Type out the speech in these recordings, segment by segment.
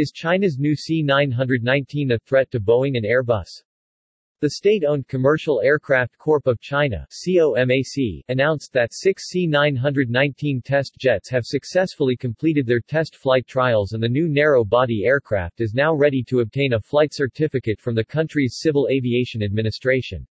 Is China's new C-919 a threat to Boeing and Airbus? The state-owned Commercial Aircraft Corp of China COMAC, announced that six C-919 test jets have successfully completed their test flight trials and the new narrow-body aircraft is now ready to obtain a flight certificate from the country's Civil Aviation Administration.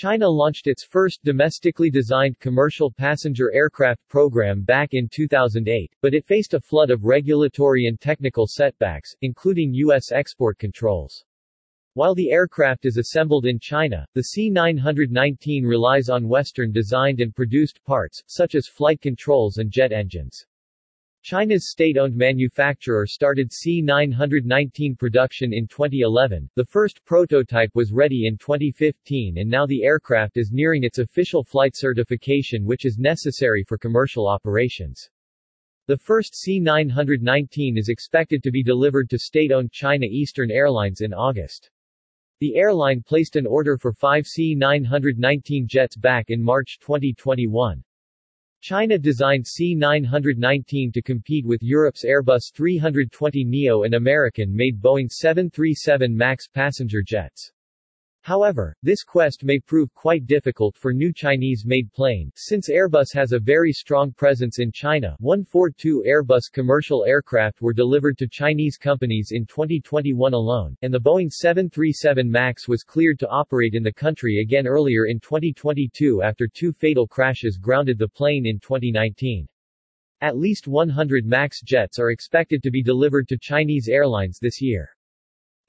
China launched its first domestically designed commercial passenger aircraft program back in 2008, but it faced a flood of regulatory and technical setbacks, including U.S. export controls. While the aircraft is assembled in China, the C-919 relies on Western-designed and produced parts, such as flight controls and jet engines. China's state-owned manufacturer started C-919 production in 2011, the first prototype was ready in 2015 and now the aircraft is nearing its official flight certification which is necessary for commercial operations. The first C-919 is expected to be delivered to state-owned China Eastern Airlines in August. The airline placed an order for five C-919 jets back in March 2021. China designed C-919 to compete with Europe's Airbus 320neo and American-made Boeing 737 MAX passenger jets. However, this quest may prove quite difficult for new Chinese-made plane, since Airbus has a very strong presence in China 142 Airbus commercial aircraft were delivered to Chinese companies in 2021 alone, and the Boeing 737 MAX was cleared to operate in the country again earlier in 2022 after two fatal crashes grounded the plane in 2019. At least 100 MAX jets are expected to be delivered to Chinese airlines this year.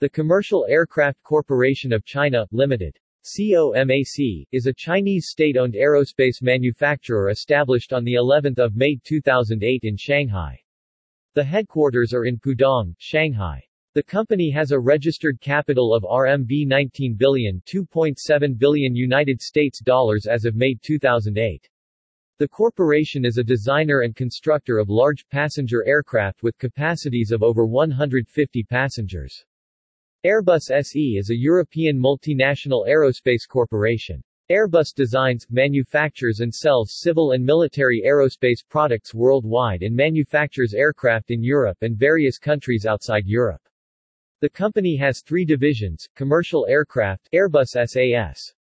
The Commercial Aircraft Corporation of China, Limited. COMAC, is a Chinese state-owned aerospace manufacturer established on the 11th of May 2008 in Shanghai. The headquarters are in Pudong, Shanghai. The company has a registered capital of RMB 19 billion, 2.7 billion United States dollars as of May 2008. The corporation is a designer and constructor of large passenger aircraft with capacities of over 150 passengers. Airbus SE is a European multinational aerospace corporation. Airbus designs, manufactures and sells civil and military aerospace products worldwide and manufactures aircraft in Europe and various countries outside Europe. The company has three divisions, commercial aircraft Airbus SAS,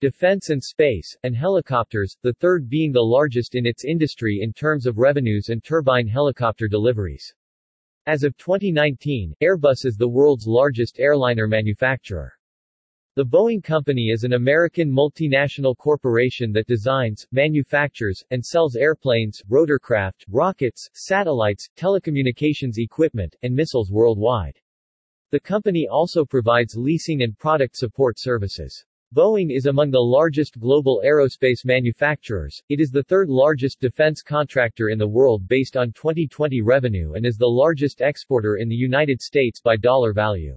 defense and space, and helicopters, the third being the largest in its industry in terms of revenues and turbine helicopter deliveries. As of 2019, Airbus is the world's largest airliner manufacturer. The Boeing Company is an American multinational corporation that designs, manufactures, and sells airplanes, rotorcraft, rockets, satellites, telecommunications equipment, and missiles worldwide. The company also provides leasing and product support services. Boeing is among the largest global aerospace manufacturers, it is the third largest defense contractor in the world based on 2020 revenue and is the largest exporter in the United States by dollar value.